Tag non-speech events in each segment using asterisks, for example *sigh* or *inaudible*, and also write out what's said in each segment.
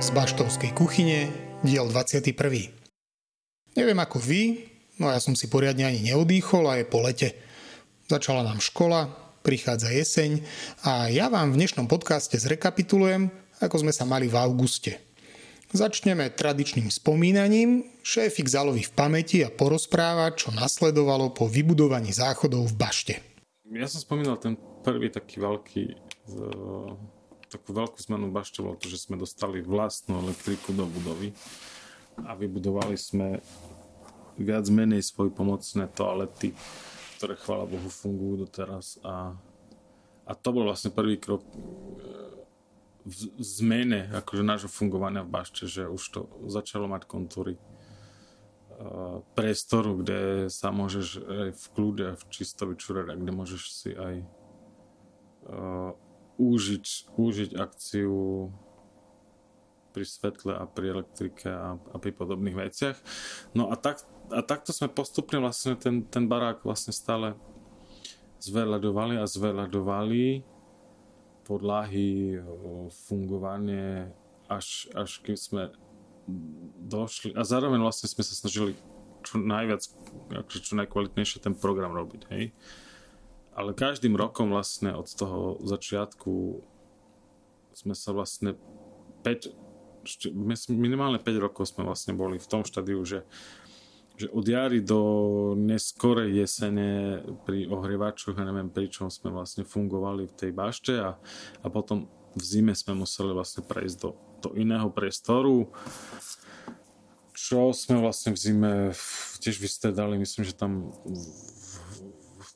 Z baštovskej kuchyne, diel 21. Neviem ako vy, no ja som si poriadne ani neodýchol a je po lete. Začala nám škola, prichádza jeseň a ja vám v dnešnom podcaste zrekapitulujem, ako sme sa mali v auguste. Začneme tradičným spomínaním. Šéfik zaloví v pamäti a porozpráva, čo nasledovalo po vybudovaní záchodov v bašte. Ja som spomínal ten prvý taký veľký takú veľkú zmenu v bašte bolo to, že sme dostali vlastnú elektriku do budovy a vybudovali sme viac menej svoje pomocné toalety, ktoré chvála Bohu fungujú doteraz a, a to bol vlastne prvý krok e, v zmene akože nášho fungovania v bašte, že už to začalo mať kontúry e, priestoru, kde sa môžeš aj v kľude, v čisto vyčúrať a kde môžeš si aj užiť, užiť akciu pri svetle a pri elektrike a, a pri podobných veciach. No a, tak, a takto sme postupne vlastne ten, ten barák vlastne stále zveľadovali a zveľadovali podlahy, fungovanie, až, až keď sme došli a zároveň vlastne sme sa snažili čo najviac, akože čo najkvalitnejšie ten program robiť, hej. Ale každým rokom vlastne od toho začiatku sme sa vlastne 5, minimálne 5 rokov sme vlastne boli v tom štádiu, že, že od jary do neskorej jesene pri ohrievačoch, ja neviem pri čom sme vlastne fungovali v tej bašte a, a potom v zime sme museli vlastne prejsť do, do iného priestoru čo sme vlastne v zime tiež vystredali, myslím, že tam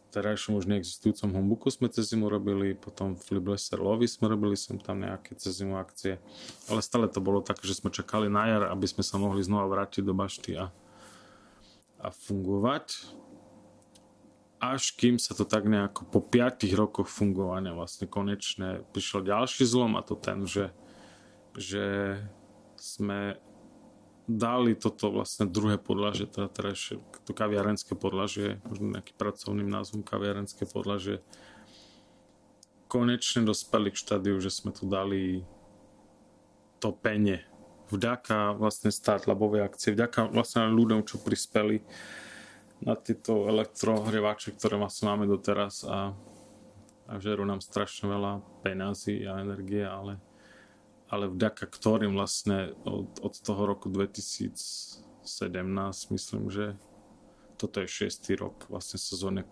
terajšom už neexistujúcom Humbuku sme cez zimu robili, potom v Liblesser Lovi sme robili sem tam nejaké cez zimu akcie, ale stále to bolo tak, že sme čakali na jar, aby sme sa mohli znova vrátiť do bašty a, a fungovať. Až kým sa to tak nejako po 5 rokoch fungovania vlastne konečne prišiel ďalší zlom a to ten, že, že sme dali toto vlastne druhé podlažie, teda terajšie, to kaviarenské podlažie, možno nejaký pracovným názvom kaviarenské podlažie, konečne dospeli k štádiu, že sme tu dali topenie. Vďaka vlastne start labovej akcie, vďaka vlastne ľuďom, čo prispeli na tieto elektrohrievače, ktoré vlastne máme doteraz a, a žerú nám strašne veľa peňazí a energie, ale ale vďaka ktorým vlastne od, od toho roku 2017 myslím, že toto je šiestý rok vlastne sezóne,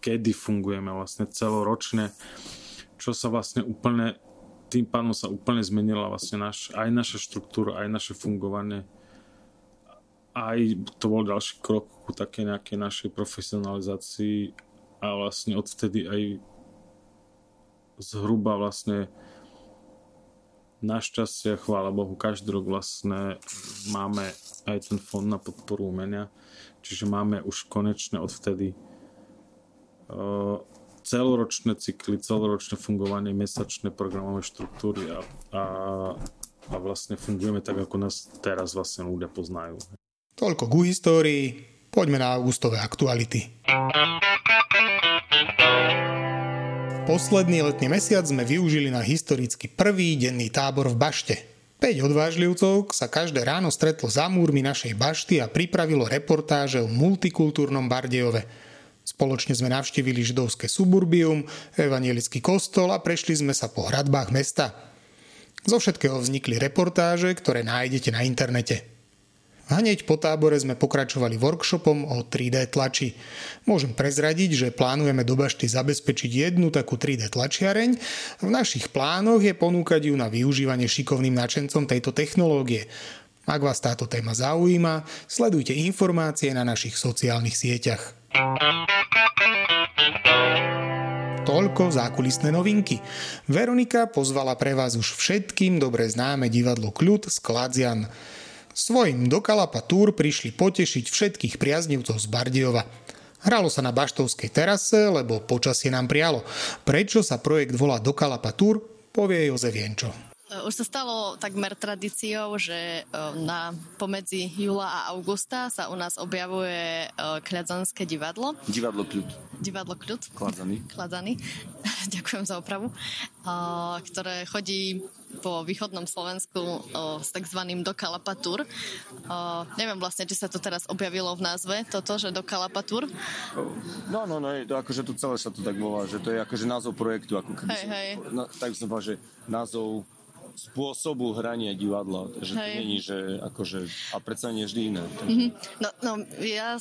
kedy fungujeme vlastne celoročne, čo sa vlastne úplne tým pádom sa úplne zmenila vlastne naš, aj naša štruktúra, aj naše fungovanie. Aj to bol ďalší krok ku také nejakej našej profesionalizácii a vlastne odvtedy aj zhruba vlastne Našťastie, chvála Bohu, každý rok vlastne máme aj ten fond na podporu umenia, čiže máme už konečne odvtedy uh, celoročné cykly, celoročné fungovanie, mesačné programové štruktúry a, a, a vlastne fungujeme tak, ako nás teraz vlastne ľudia poznajú. Toľko ku histórii, poďme na augustové aktuality. Posledný letný mesiac sme využili na historicky prvý denný tábor v bašte. 5 odvážlivcov sa každé ráno stretlo za múrmi našej bašty a pripravilo reportáže o multikultúrnom Bardejove. Spoločne sme navštívili židovské suburbium, evanielický kostol a prešli sme sa po hradbách mesta. Zo všetkého vznikli reportáže, ktoré nájdete na internete. Hneď po tábore sme pokračovali workshopom o 3D tlači. Môžem prezradiť, že plánujeme do bašty zabezpečiť jednu takú 3D tlačiareň. V našich plánoch je ponúkať ju na využívanie šikovným načencom tejto technológie. Ak vás táto téma zaujíma, sledujte informácie na našich sociálnych sieťach. Toľko zákulisné novinky. Veronika pozvala pre vás už všetkým dobre známe divadlo Kľud z Kladzian. Svojim do Kalapa Tour prišli potešiť všetkých priaznivcov z Bardiova. Hralo sa na Baštovskej terase, lebo počasie nám prialo. Prečo sa projekt volá do Kalapa Tour, povie Jozef Jenčo. Eh, už sa stalo takmer tradíciou, že eh, na pomedzi júla a augusta sa u nás objavuje eh, kľadzanské divadlo. Divadlo kľud. Divadlo kľud. Kladzaný. Kladzaný. *laughs* Ďakujem za opravu. Ktoré chodí po východnom Slovensku s takzvaným do Kalapatur. Neviem vlastne, či sa to teraz objavilo v názve, toto, že do Kalapatur. No, no, no, to akože to celé sa to tak volá, že to je akože názov projektu, ako keby hej, som, hej. Na, tak som povedal, že názov spôsobu hrania divadla. Hej. to není, že akože, a predsa nie vždy iné. Mm-hmm. No, no, ja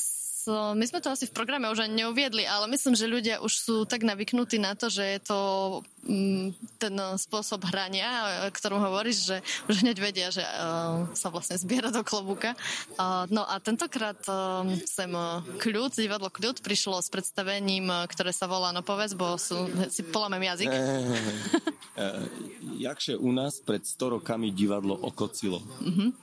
my sme to asi v programe už ani neuviedli, ale myslím, že ľudia už sú tak navyknutí na to, že je to mm, ten spôsob hrania, o ktorom hovoríš, že už hneď vedia, že uh, sa vlastne zbiera do klobúka. Uh, no a tentokrát uh, sem kľud, divadlo kľud prišlo s predstavením, ktoré sa volá No povedz, bo sú, si polamem jazyk. jakže u nás pred 100 rokami divadlo okocilo. Uh-huh.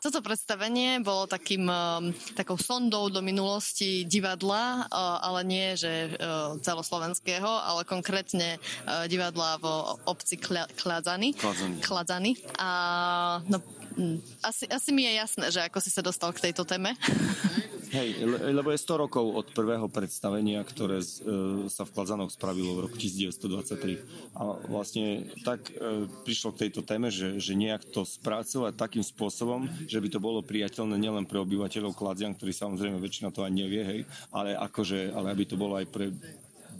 Toto predstavenie bolo takým, um, takou sondou do minulosti divadla, uh, ale nie, že uh, celoslovenského, ale konkrétne uh, divadla vo obci Kladzany. Kladzany. A no, asi, asi mi je jasné, že ako si sa dostal k tejto téme. *laughs* Hej, lebo je 100 rokov od prvého predstavenia, ktoré z, e, sa v Kladzanoch spravilo v roku 1923. A vlastne tak e, prišlo k tejto téme, že, že nejak to spracovať takým spôsobom, že by to bolo priateľné nielen pre obyvateľov Kladzian, ktorí samozrejme väčšina to ani nevie, hej, ale akože, ale aby to bolo aj pre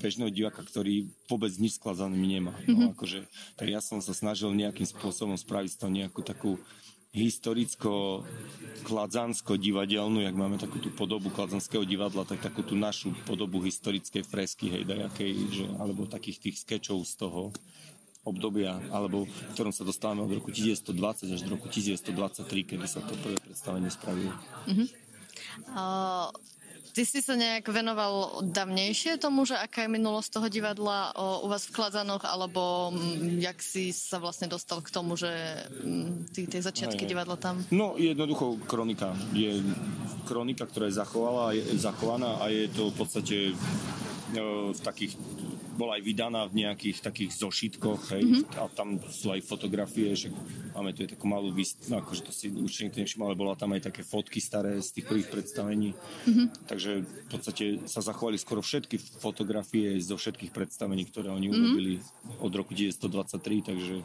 bežného diváka, ktorý vôbec nič skladzaný nemá. No, mm-hmm. akože, tak ja som sa snažil nejakým spôsobom spraviť toho nejakú takú historicko-kladzansko-divadelnú, jak máme takú tú podobu kladzanského divadla, tak takú tú našu podobu historickej fresky, hej, dajakej, že, alebo takých tých skečov z toho obdobia, alebo v ktorom sa dostávame od roku 1920 až do roku 1923, kedy sa to prvé predstavenie spravilo. Mm-hmm. Uh, Ty si sa nejak venoval dávnejšie tomu, že aká je minulosť toho divadla o, u vás v Kladzanoch, alebo m, jak si sa vlastne dostal k tomu, že m, tí, tie začiatky divadla tam? No, jednoducho kronika. Je kronika, ktorá je zachovala, je zachovaná a je to v podstate e, v takých bola aj vydaná v nejakých takých zošitkoch, hej, mm-hmm. a tam sú aj fotografie, že máme tu aj takú malú výst- no akože to si určite nevšimol, ale bola tam aj také fotky staré z tých prvých predstavení. Mm-hmm. Takže v podstate sa zachovali skoro všetky fotografie zo všetkých predstavení, ktoré oni mm-hmm. urobili od roku 1923, takže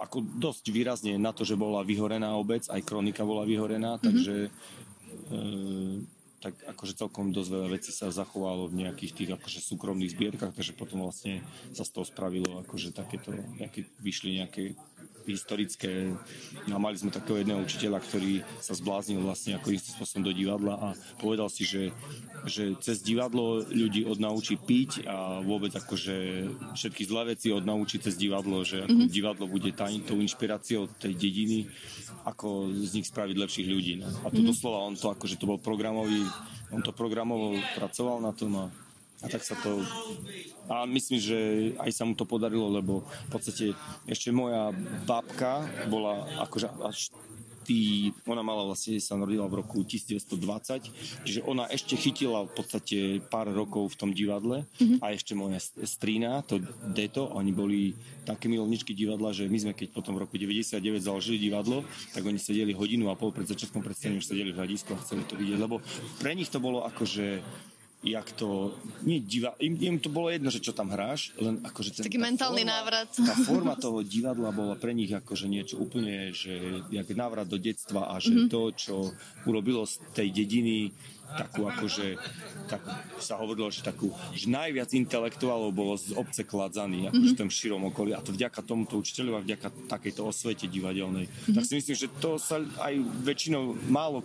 ako dosť výrazne na to, že bola vyhorená obec, aj kronika bola vyhorená, mm-hmm. takže e, tak akože celkom dosť veľa vecí sa zachovalo v nejakých tých akože súkromných zbierkach, takže potom vlastne sa z toho spravilo akože takéto, nejaké, vyšli nejaké historické. No, mali sme takého jedného učiteľa, ktorý sa zbláznil vlastne ako istým spôsobom do divadla a povedal si, že, že cez divadlo ľudí odnaučí piť a vôbec akože všetky zlé veci odnaučí cez divadlo, že ako mm-hmm. divadlo bude tajn, tou inšpiráciou tej dediny, ako z nich spraviť lepších ľudí. No. A to mm-hmm. doslova on to akože to bol programový, on to programovo pracoval na tom a a tak sa to... A myslím, že aj sa mu to podarilo, lebo v podstate ešte moja babka bola akože až tý, ona mala vlastne, sa narodila v roku 1920, čiže ona ešte chytila v podstate pár rokov v tom divadle mm-hmm. a ešte moja strýna, to Deto, oni boli také milovničky divadla, že my sme keď potom v roku 99 založili divadlo, tak oni sedeli hodinu a pol pred začiatkom predstavenia, už sedeli v hľadisku a chceli to vidieť, lebo pre nich to bolo akože jak to, nie diva, im, im to bolo jedno, že čo tam hráš, len akože ten, Taký mentálny forma, návrat. Tá forma toho divadla bola pre nich akože niečo úplne, že jak návrat do detstva a že mm-hmm. to, čo urobilo z tej dediny takú akože, tak sa hovorilo, že takú, že najviac intelektuálov bolo z obce Kladzaný, akože mm-hmm. v tom širom okolí a to vďaka tomuto učiteľu a vďaka takejto osvete divadelnej. Mm-hmm. Tak si myslím, že to sa aj väčšinou málo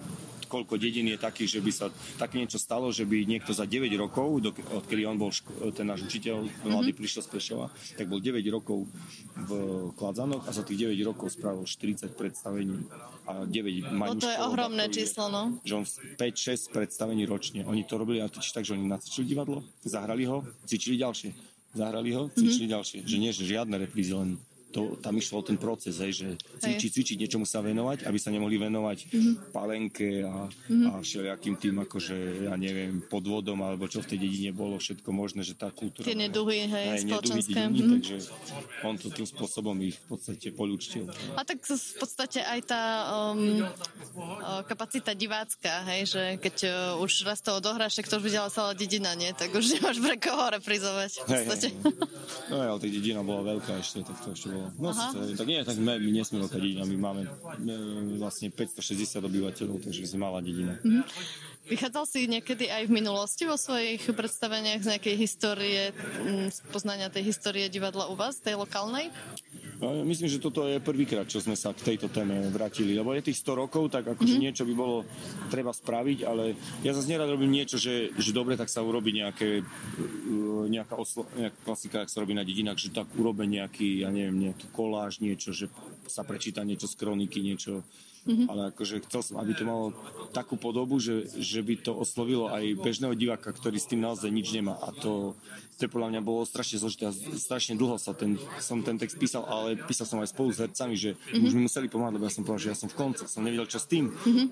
koľko dedín je takých, že by sa také niečo stalo, že by niekto za 9 rokov, do, odkedy on bol ško- ten náš učiteľ, mladý mm-hmm. prišiel z Prešova, tak bol 9 rokov v Kladzanoch a za tých 9 rokov spravil 40 predstavení a 9 majú no to je ohromné číslo, no. Že on 5-6 predstavení ročne. Oni to robili tak, že oni nacvičili divadlo, zahrali ho, cvičili ďalšie. Zahrali ho, cvičili mm-hmm. ďalšie. Že nie, že žiadne reprízy, len to, tam išlo ten proces, hej, že cvičiť, cvičiť, niečomu sa venovať, aby sa nemohli venovať mm-hmm. palenke a, mm-hmm. a všelijakým tým, akože, ja neviem, podvodom, alebo čo v tej dedine bolo, všetko možné, že tá kultúra... Tie neduhy, hej, hej spoločenské. Neduhy, mm-hmm. takže on to tým spôsobom ich v podstate polúčtil. A tak v podstate aj tá um, kapacita divácka, hej, že keď uh, už raz to odohráš, tak to už videla celá dedina, nie? Tak už *laughs* nemáš pre koho reprizovať v podstate. Hej, hej. No ale tá dedina bola veľká ešte, tak to ešte bolo bolo. No, tak nie, tak my, my nie sme veľká dedina, my máme my, vlastne 560 obyvateľov, takže sme malá dedina. Mm-hmm. Vychádzal si niekedy aj v minulosti vo svojich predstaveniach z nejakej histórie, z poznania tej histórie divadla u vás, tej lokálnej? Myslím, že toto je prvýkrát, čo sme sa k tejto téme vrátili, lebo je tých 100 rokov, tak akože mm-hmm. niečo by bolo treba spraviť, ale ja zase nerad robím niečo, že, že dobre, tak sa urobí nejaké, uh, nejaká, oslo, nejaká klasika, ak sa robí na dedinách, že tak urobe nejaký, ja neviem, nejaký koláž, niečo, že sa prečíta niečo z kroniky, niečo Mm-hmm. Ale akože chcel som, aby to malo takú podobu, že, že by to oslovilo aj bežného diváka, ktorý s tým naozaj nič nemá. A to, to podľa mňa bolo strašne zložité a strašne dlho sa ten, som ten text písal, ale písal som aj spolu s hercami, že mm-hmm. už mi museli pomáhať, lebo ja som povedal, že ja som v konci, som nevedel, čo s tým. Mm-hmm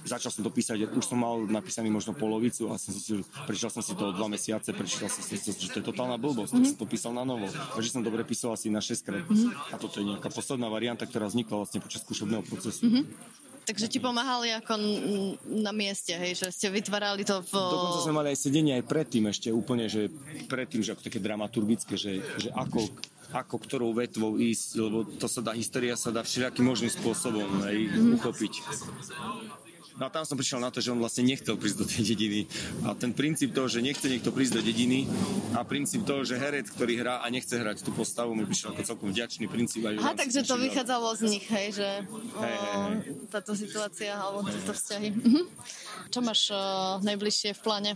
začal som to písať, už som mal napísaný možno polovicu a som si, prečítal som si to o dva mesiace, prečítal som si to, že to je totálna blbosť, mm-hmm. tak som to písal na novo. A že som dobre písal asi na 6 krát. Mm-hmm. A toto je nejaká posledná varianta, ktorá vznikla vlastne počas skúšobného procesu. Mm-hmm. Takže ti pomáhali ako na mieste, hej, že ste vytvárali to v... Dokonca sme mali aj sedenie aj predtým ešte úplne, že predtým, že ako také dramaturgické, že, že ako, ako ktorou vetvou ísť, lebo to sa dá, história sa dá všelijakým možným spôsobom aj mm. uchopiť. No a tam som prišiel na to, že on vlastne nechcel prísť do tej dediny. A ten princíp toho, že nechce niekto prísť do dediny a princíp toho, že herec, ktorý hrá a nechce hrať tú postavu, mi prišiel ako celkom vďačný princíp. Aj Aha, takže to vychádzalo z nich, hej, že hey, hey, táto situácia alebo tieto vzťahy. Mhm. Čo máš o, najbližšie v pláne?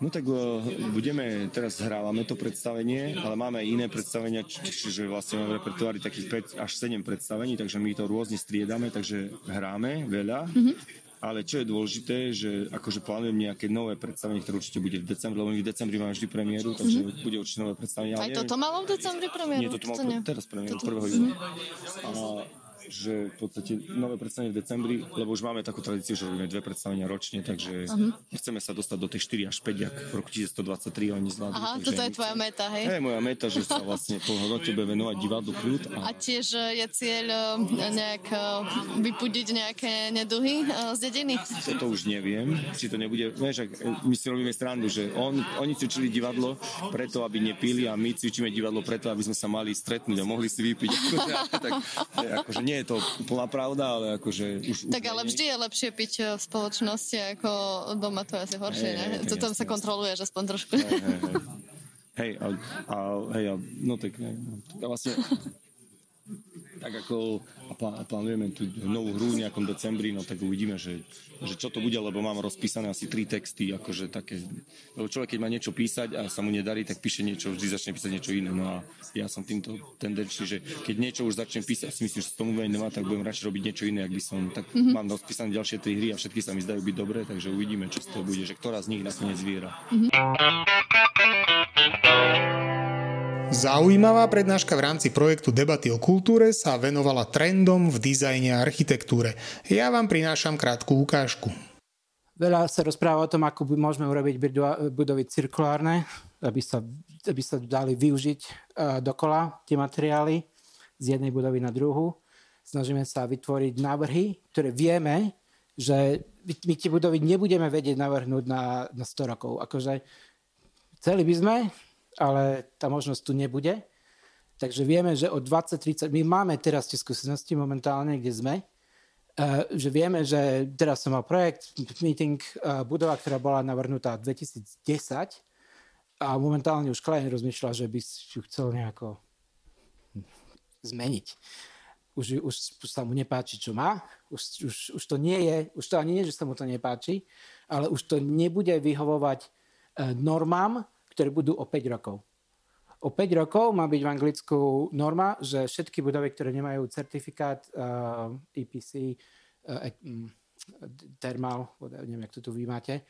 No tak uh, budeme, teraz hrávame to predstavenie, ale máme aj iné predstavenia, čiže vlastne máme v repertoári takých 5 až 7 predstavení, takže my to rôzne striedame, takže hráme veľa. Mm-hmm. Ale čo je dôležité, že akože plánujem nejaké nové predstavenie, ktoré určite bude v decembri, lebo my v decembri máme vždy premiéru, takže mm-hmm. bude určite nové predstavenie. Aj toto malo v decembri premiéru? Nie, toto malo teraz premiéru, 1. júna. Že v podstate nové predstavenie v decembri, lebo už máme takú tradíciu, že robíme dve predstavenia ročne, takže uh-huh. chceme sa dostať do tej 4 až 5, ak v roku 1923 oni zvládli. Aha, toto je tvoja meta, hej? Hej, moja meta, že sa vlastne plnohodnotne bude venovať divadlu kľud. A... a tiež e, je cieľ e, nejak e, vypudiť nejaké neduhy z dediny? Toto už neviem, či to nebude, vieš, my si robíme strandu, že on, oni cvičili divadlo preto, aby nepili a my cvičíme divadlo preto, aby sme sa mali stretnúť a mohli si vypiť. *laughs* tak, akože nie je to úplná pravda, ale akože už... Tak už ale vždy je lepšie piť eh, v spoločnosti ako doma, to je asi horšie, hey, ne? Hey, to tam sa kontroluje, že aspoň trošku. Hej, hej, hej. Hej, a, a, hej, a, no tak, hej, no, tak vlastne tak ako plánujeme tú novú hru v nejakom decembri, no tak uvidíme, že, že čo to bude, lebo mám rozpísané asi tri texty, akože také, lebo človek, keď má niečo písať a sa mu nedarí, tak píše niečo, vždy začne písať niečo iné, no a ja som týmto tendenčný, že keď niečo už začnem písať, si myslím, že s tomu bude nemá, tak budem radšej robiť niečo iné, ak by som, tak mm-hmm. mám rozpísané ďalšie tri hry a všetky sa mi zdajú byť dobré, takže uvidíme, čo z toho bude, že ktorá z nich nakoniec zviera. Mm-hmm. Zaujímavá prednáška v rámci projektu Debaty o kultúre sa venovala trendom v dizajne a architektúre. Ja vám prinášam krátku ukážku. Veľa sa rozpráva o tom, ako môžeme urobiť budovy cirkulárne, aby sa, aby sa dali využiť uh, dokola tie materiály z jednej budovy na druhú. Snažíme sa vytvoriť návrhy, ktoré vieme, že my tie budovy nebudeme vedieť navrhnúť na, na 100 rokov. Akože chceli by sme, ale tá možnosť tu nebude. Takže vieme, že od 20-30, my máme teraz tie skúsenosti momentálne, kde sme, uh, že vieme, že teraz som mal projekt, meeting, uh, budova, ktorá bola navrhnutá v 2010 a momentálne už klient rozmýšľa, že by ju chcel nejako zmeniť. Už, už, sa mu nepáči, čo má, už, už, už to nie je, už to ani nie, že sa mu to nepáči, ale už to nebude vyhovovať uh, normám, ktoré budú o 5 rokov. O 5 rokov má byť v Anglicku norma, že všetky budovy, ktoré nemajú certifikát uh, EPC, uh, um, Thermal, neviem, jak to tu vy máte,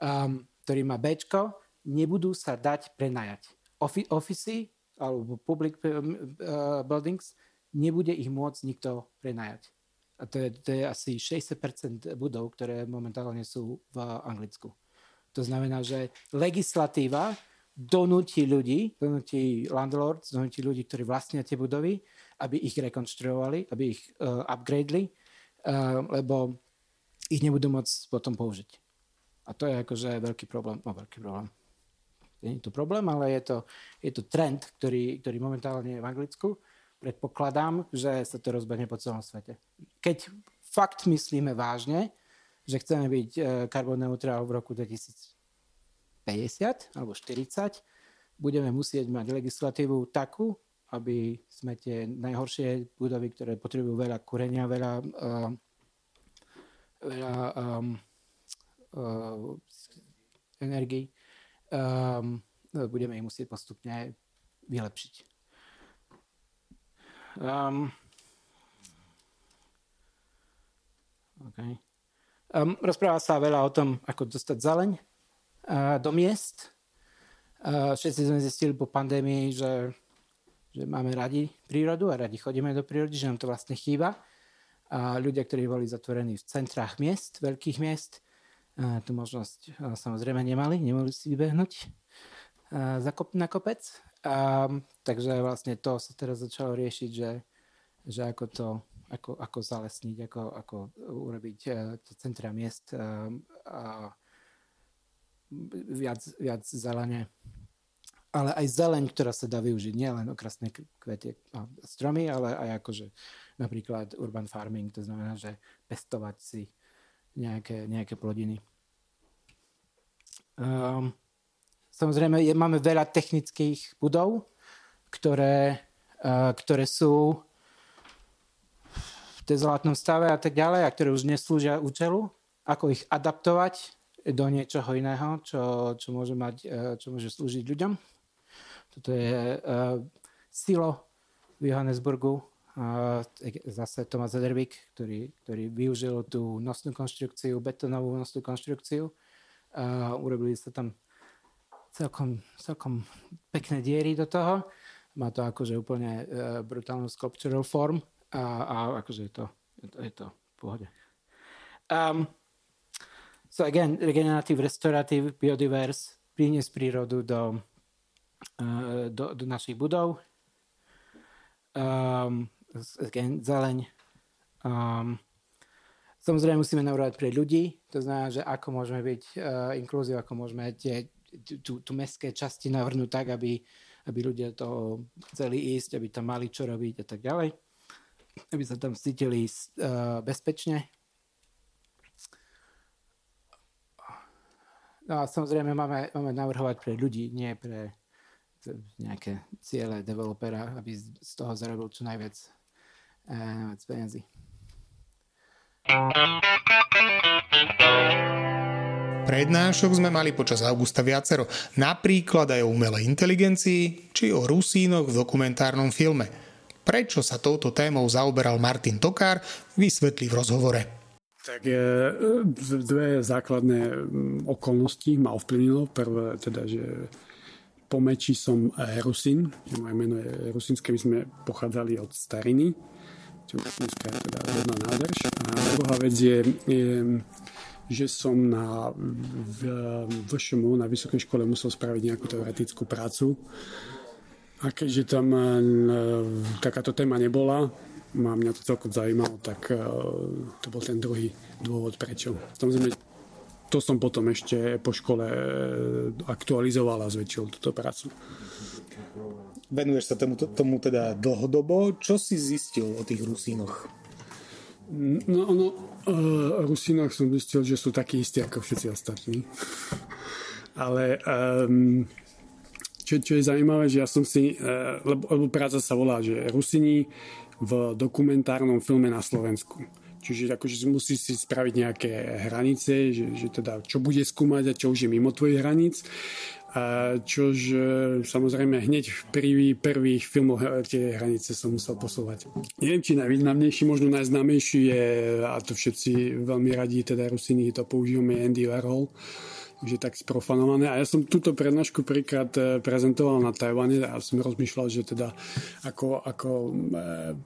um, ktorý má B, nebudú sa dať prenajať. Ofi- ofisy alebo public buildings, nebude ich môcť nikto prenajať. A to je, to je asi 60% budov, ktoré momentálne sú v Anglicku. To znamená, že legislatíva donúti ľudí, donúti landlords, donúti ľudí, ktorí vlastnia tie budovy, aby ich rekonštruovali, aby ich uh, upgradeli, uh, lebo ich nebudú môcť potom použiť. A to je akože veľký problém. No, veľký problém. Nie je to problém, ale je to, je to trend, ktorý, ktorý momentálne je v Anglicku. Predpokladám, že sa to rozbehne po celom svete. Keď fakt myslíme vážne, že chceme byť carbon e, v roku 2050 alebo 40, budeme musieť mať legislatívu takú, aby sme tie najhoršie budovy, ktoré potrebujú veľa kúrenia, veľa, uh, veľa um, uh, energii, um, budeme ich musieť postupne vylepšiť. Um, okay. Um, rozpráva sa veľa o tom, ako dostať zeleň uh, do miest. Uh, všetci sme zistili po pandémii, že, že máme radi prírodu a radi chodíme do prírody, že nám to vlastne chýba. A ľudia, ktorí boli zatvorení v centrách miest, veľkých miest, uh, tú možnosť uh, samozrejme nemali, nemohli si vybehnúť uh, na kopec. Um, takže vlastne to sa teraz začalo riešiť, že, že ako to ako, ako zalesniť, ako, ako urobiť uh, centra miest uh, a viac, viac zelene. Ale aj zeleň, ktorá sa dá využiť, nielen okrasné kvete a stromy, ale aj akože napríklad urban farming, to znamená, že pestovať si nejaké, nejaké plodiny. Um, samozrejme, je, máme veľa technických budov, ktoré, uh, ktoré sú dezolátnom stave a tak ďalej, a ktoré už neslúžia účelu, ako ich adaptovať do niečoho iného, čo, čo, môže, mať, e, čo môže slúžiť ľuďom. Toto je uh, silo v Johannesburgu, uh, zase Thomas Edervik, ktorý, ktorý využil tú nosnú konštrukciu, betónovú nosnú konštrukciu. Uh, urobili sa tam celkom, celkom pekné diery do toho. Má to akože úplne uh, brutálnu sculptural form a, a akože je to, je to, je to v pohode. Um, so again, regeneratív, restoratív, biodivers, priniesť prírodu do, uh, do, do našich budov. Um, again, zeleň. Um, samozrejme musíme navrhovať pre ľudí, to znamená, že ako môžeme byť uh, inklúziu, ako môžeme tie, tú, tú mestské časti navrhnúť tak, aby, aby ľudia to chceli ísť, aby tam mali čo robiť a tak ďalej aby sa tam cítili uh, bezpečne. No a samozrejme máme, máme navrhovať pre ľudí, nie pre nejaké ciele developera, aby z toho zarobil čo najviac, uh, peniazy. Prednášok sme mali počas augusta viacero, napríklad aj o umelej inteligencii či o Rusínoch v dokumentárnom filme – Prečo sa touto témou zaoberal Martin Tokár, vysvetlí v rozhovore. Tak e, dve základné okolnosti ma ovplyvnilo. Prvé teda, že po meči som Rusin, že moje meno je Rusinské, my sme pochádzali od stariny, čo je dneska teda jedna nádrž. A druhá vec je, je že som na VŠMU, na Vysokej škole musel spraviť nejakú teoretickú prácu a keďže tam e, takáto téma nebola, ma mňa to celkom zaujímalo, tak e, to bol ten druhý dôvod, prečo. Samozrejme, to som potom ešte po škole e, aktualizoval a zväčšil túto prácu. Venuješ sa tomu, tomu teda dlhodobo. Čo si zistil o tých Rusínoch? No, no uh, Rusínoch som zistil, že sú takí istí ako všetci ostatní. *laughs* Ale um, čo, čo je zaujímavé, že ja som si, e, lebo, lebo práca sa volá, že Rusini v dokumentárnom filme na Slovensku. Čiže akože musí si spraviť nejaké hranice, že, že teda čo bude skúmať a čo už je mimo tvojich hraníc. A čož e, samozrejme hneď v prvý, prvých filmoch e, tie hranice som musel posúvať. Neviem, či najvýznamnejší, možno najznámejší je, a to všetci veľmi radí, teda Rusiny to používame, Andy Warhol, už je tak sprofanované. A ja som túto prednášku prvýkrát e, prezentoval na Tajvane a som rozmýšľal, že teda ako, ako e,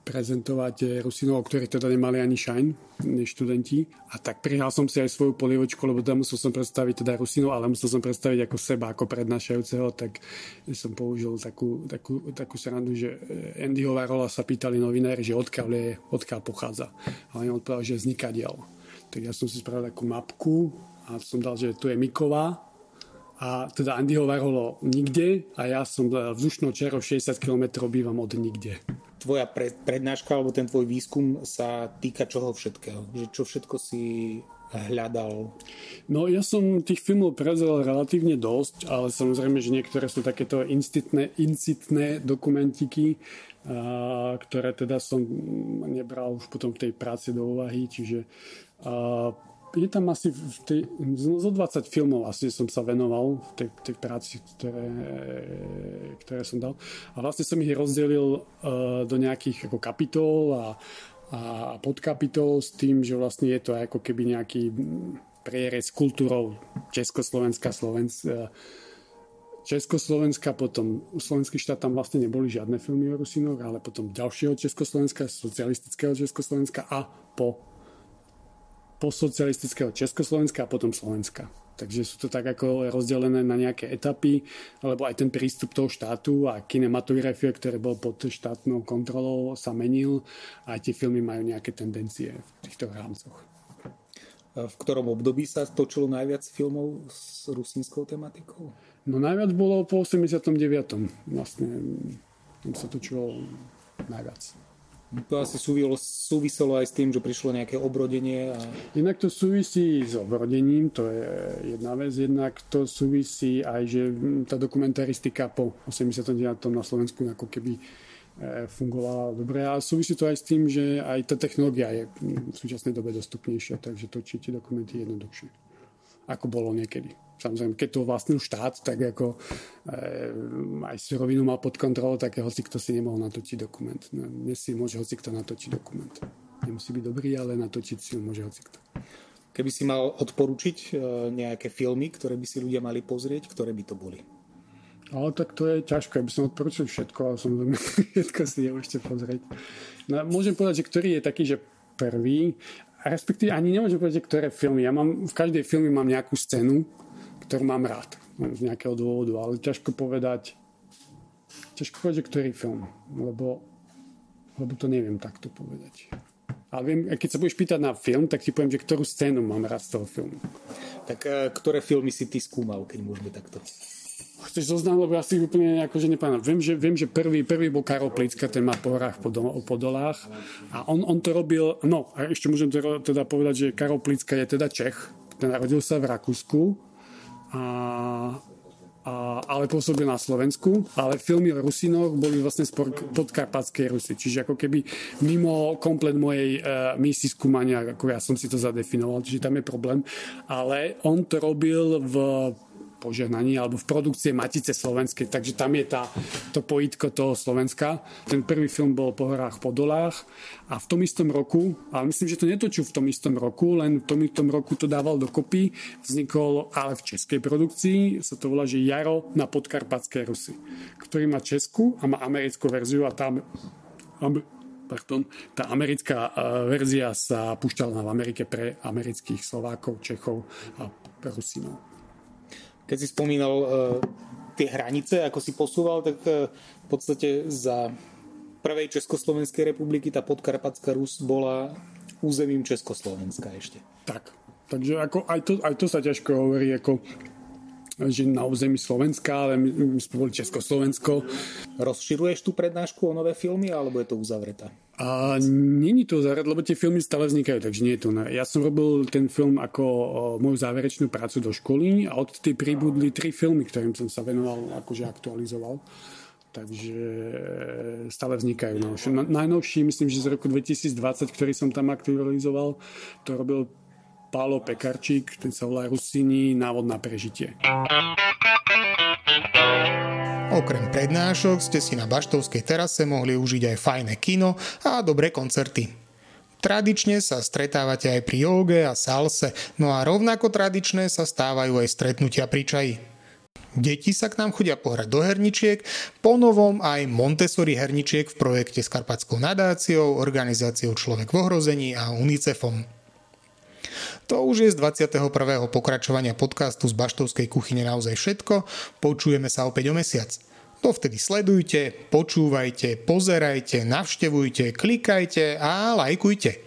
prezentovať Rusinov, ktorí teda nemali ani šajn, študenti. A tak prihal som si aj svoju polievočku, lebo tam musel som predstaviť teda Rusinov, ale musel som predstaviť ako seba, ako prednášajúceho, tak som použil takú, takú, takú srandu, že Andyho Varola sa pýtali novinári, že odkiaľ je, odkiaľ pochádza. A on odpovedal, že vzniká diel. Tak ja som si spravil takú mapku a som dal, že tu je Miková a teda Andyho Varholo nikde a ja som vzdušnou čerou 60 km bývam od nikde. Tvoja pre, prednáška alebo ten tvoj výskum sa týka čoho všetkého? Že čo všetko si hľadal? No ja som tých filmov prezrel relatívne dosť, ale samozrejme, že niektoré sú takéto incitné, incitné dokumentiky, a, ktoré teda som nebral už potom v tej práci do úvahy, čiže a, je tam asi v tej, zo 20 filmov asi som sa venoval v tej, tej práci, ktoré, ktoré som dal. A vlastne som ich rozdelil uh, do nejakých ako kapitol a, a podkapitol s tým, že vlastne je to ako keby nejaký prierez kultúrou Československa, Slovenska, Československa, potom u slovenských štát tam vlastne neboli žiadne filmy o Rusinoch, ale potom ďalšieho Československa, socialistického Československa a po postsocialistického Československa a potom Slovenska. Takže sú to tak ako rozdelené na nejaké etapy, alebo aj ten prístup toho štátu a kinematografia, ktorý bol pod štátnou kontrolou, sa menil a aj tie filmy majú nejaké tendencie v týchto rámcoch. V ktorom období sa točilo najviac filmov s rusínskou tematikou? No najviac bolo po 89. Vlastne tam sa točilo najviac. To asi súviselo, súviselo aj s tým, že prišlo nejaké obrodenie. A... Inak to súvisí s obrodením, to je jedna vec. Jednak to súvisí aj, že tá dokumentaristika po 89. na Slovensku ako keby e, fungovala dobre a súvisí to aj s tým, že aj tá technológia je v súčasnej dobe dostupnejšia, takže točíte dokumenty jednoduchšie, ako bolo niekedy. Samozrejme, keď to vlastnil štát, tak ako e, aj surovinu mal pod kontrolou, tak hoci kto si nemohol natočiť dokument. No, dnes si môže hoci kto natočiť dokument. Nemusí byť dobrý, ale natočiť si ho môže hoci kto. Keby si mal odporučiť e, nejaké filmy, ktoré by si ľudia mali pozrieť, ktoré by to boli? Ale tak to je ťažké, aby som odporučil všetko, ale samozrejme *laughs* všetko si nemôžete pozrieť. No, môžem povedať, že ktorý je taký, že prvý, respektíve ani nemôžem povedať, že ktoré filmy. Ja mám, v každej filme mám nejakú scénu, ktorú mám rád z nejakého dôvodu, ale ťažko povedať ťažko povedať, že ktorý film, lebo, lebo to neviem takto povedať. Ale viem, keď sa budeš pýtať na film, tak ti poviem, že ktorú scénu mám rád z toho filmu. Tak uh, ktoré filmy si ty skúmal, keď môžeme takto? Chceš zoznam, lebo ja si úplne akože nepamätám. Viem, že, viem, že prvý, prvý bol Karol Plicka, ten má po horách, po, do, po dolách. A on, on to robil, no, a ešte môžem teda povedať, že Karol Plicka je teda Čech. Ten narodil sa v Rakúsku a, a, ale pôsobil na Slovensku, ale filmy o Rusinoch boli vlastne z podkarpatskej Rusy, čiže ako keby mimo komplet mojej uh, misii skúmania, ako ja som si to zadefinoval, čiže tam je problém, ale on to robil v požehnaní alebo v produkcie Matice Slovenskej, takže tam je tá, to pojitko toho Slovenska. Ten prvý film bol po horách, po dolách a v tom istom roku, ale myslím, že to netočil v tom istom roku, len v tom istom roku to dával dokopy, vznikol ale v českej produkcii, sa to volá, že Jaro na podkarpatské Rusy, ktorý má českú a má americkú verziu a tam pardon, tá americká verzia sa púšťala v Amerike pre amerických Slovákov, Čechov a Rusinov. Keď si spomínal uh, tie hranice, ako si posúval, tak uh, v podstate za prvej Československej republiky tá podkarpatská Rus bola územím Československa ešte. Tak, takže ako aj, to, aj to sa ťažko hovorí, ako že na území Slovenska, ale my, my sme boli Československo. Rozširuješ tú prednášku o nové filmy, alebo je to uzavretá? A není to uzavretá, lebo tie filmy stále vznikajú, takže nie je to. Ja som robil ten film ako moju záverečnú prácu do školy a od tej pribudli tri filmy, ktorým som sa venoval, akože aktualizoval. Takže stále vznikajú. No. Najnovší, myslím, že z roku 2020, ktorý som tam aktualizoval, to robil Pálo Pekarčík, ten sa volá Rusini, návod na prežitie. Okrem prednášok ste si na Baštovskej terase mohli užiť aj fajné kino a dobré koncerty. Tradične sa stretávate aj pri joge a salse, no a rovnako tradičné sa stávajú aj stretnutia pri čaji. Deti sa k nám chodia pohrať do herničiek, ponovom aj Montessori herničiek v projekte s Karpatskou nadáciou, organizáciou Človek v ohrození a UNICEFom. To už je z 21. pokračovania podcastu z Baštovskej kuchyne naozaj všetko. Počujeme sa opäť o mesiac. Dovtedy sledujte, počúvajte, pozerajte, navštevujte, klikajte a lajkujte.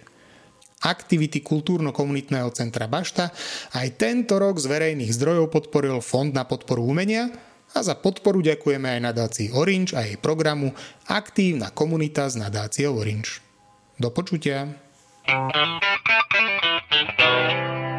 Aktivity kultúrno-komunitného centra Bašta aj tento rok z verejných zdrojov podporil Fond na podporu umenia a za podporu ďakujeme aj nadácii Orange a jej programu Aktívna komunita s nadáciou Orange. Do počutia. Música